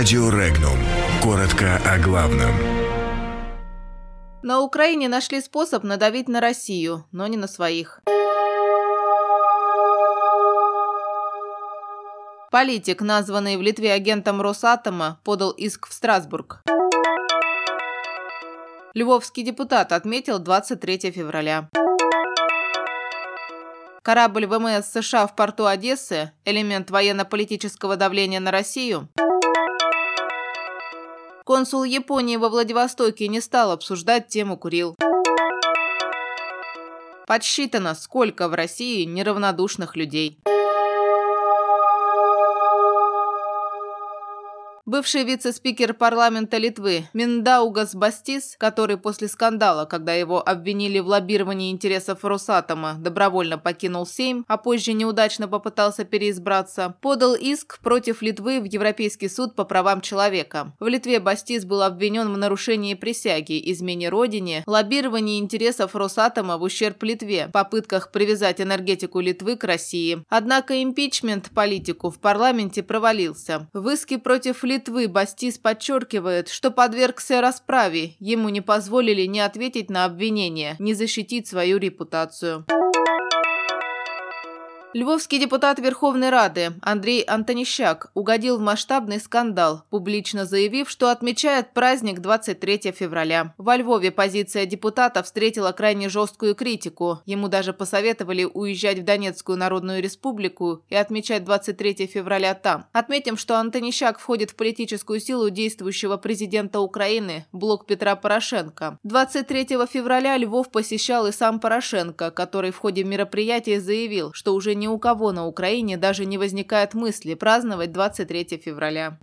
Радио Регнум. Коротко о главном. На Украине нашли способ надавить на Россию, но не на своих. Политик, названный в Литве агентом Росатома, подал иск в Страсбург. Львовский депутат отметил 23 февраля. Корабль ВМС США в порту Одессы – элемент военно-политического давления на Россию. Консул Японии во Владивостоке не стал обсуждать тему Курил. Подсчитано, сколько в России неравнодушных людей. Бывший вице-спикер парламента Литвы Миндаугас Бастис, который после скандала, когда его обвинили в лоббировании интересов Росатома, добровольно покинул Сейм, а позже неудачно попытался переизбраться, подал иск против Литвы в Европейский суд по правам человека. В Литве Бастис был обвинен в нарушении присяги, измене родине, лоббировании интересов Росатома в ущерб Литве, попытках привязать энергетику Литвы к России. Однако импичмент политику в парламенте провалился. В иске против Литвы Литвы Бастис подчеркивает, что подвергся расправе, ему не позволили ни ответить на обвинения, ни защитить свою репутацию. Львовский депутат Верховной Рады Андрей Антонищак угодил в масштабный скандал, публично заявив, что отмечает праздник 23 февраля. Во Львове позиция депутата встретила крайне жесткую критику. Ему даже посоветовали уезжать в Донецкую Народную Республику и отмечать 23 февраля там. Отметим, что Антонищак входит в политическую силу действующего президента Украины, блок Петра Порошенко. 23 февраля Львов посещал и сам Порошенко, который в ходе мероприятия заявил, что уже ни у кого на Украине даже не возникает мысли праздновать 23 февраля.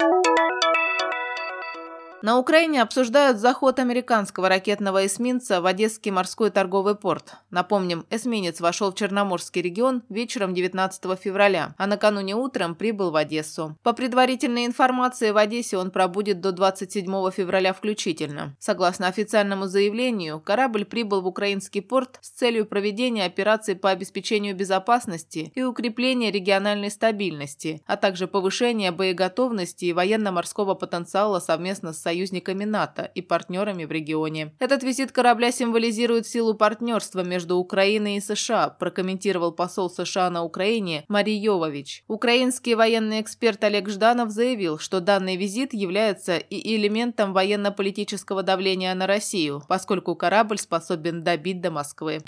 На Украине обсуждают заход американского ракетного эсминца в Одесский морской торговый порт. Напомним, эсминец вошел в Черноморский регион вечером 19 февраля, а накануне утром прибыл в Одессу. По предварительной информации, в Одессе он пробудет до 27 февраля включительно. Согласно официальному заявлению, корабль прибыл в украинский порт с целью проведения операций по обеспечению безопасности и укрепления региональной стабильности, а также повышения боеготовности и военно-морского потенциала совместно с союзниками НАТО и партнерами в регионе. Этот визит корабля символизирует силу партнерства между Украиной и США, прокомментировал посол США на Украине Марий Йовович. Украинский военный эксперт Олег Жданов заявил, что данный визит является и элементом военно-политического давления на Россию, поскольку корабль способен добить до Москвы.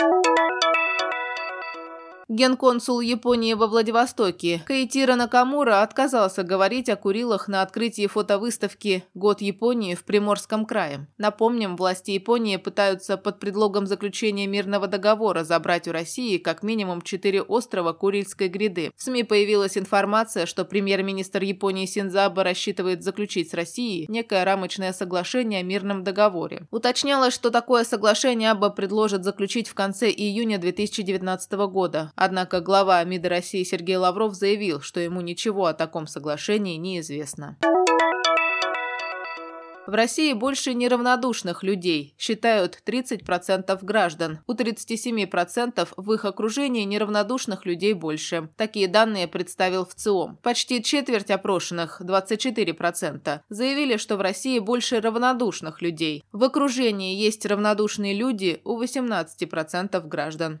Генконсул Японии во Владивостоке Каитира Накамура отказался говорить о Курилах на открытии фотовыставки «Год Японии» в Приморском крае. Напомним, власти Японии пытаются под предлогом заключения мирного договора забрать у России как минимум четыре острова Курильской гряды. В СМИ появилась информация, что премьер-министр Японии Синзаба рассчитывает заключить с Россией некое рамочное соглашение о мирном договоре. Уточнялось, что такое соглашение Аба предложит заключить в конце июня 2019 года. Однако глава МИДа России Сергей Лавров заявил, что ему ничего о таком соглашении не известно. В России больше неравнодушных людей, считают 30% граждан. У 37% в их окружении неравнодушных людей больше. Такие данные представил ВЦИОМ. Почти четверть опрошенных, 24%, заявили, что в России больше равнодушных людей. В окружении есть равнодушные люди у 18% граждан.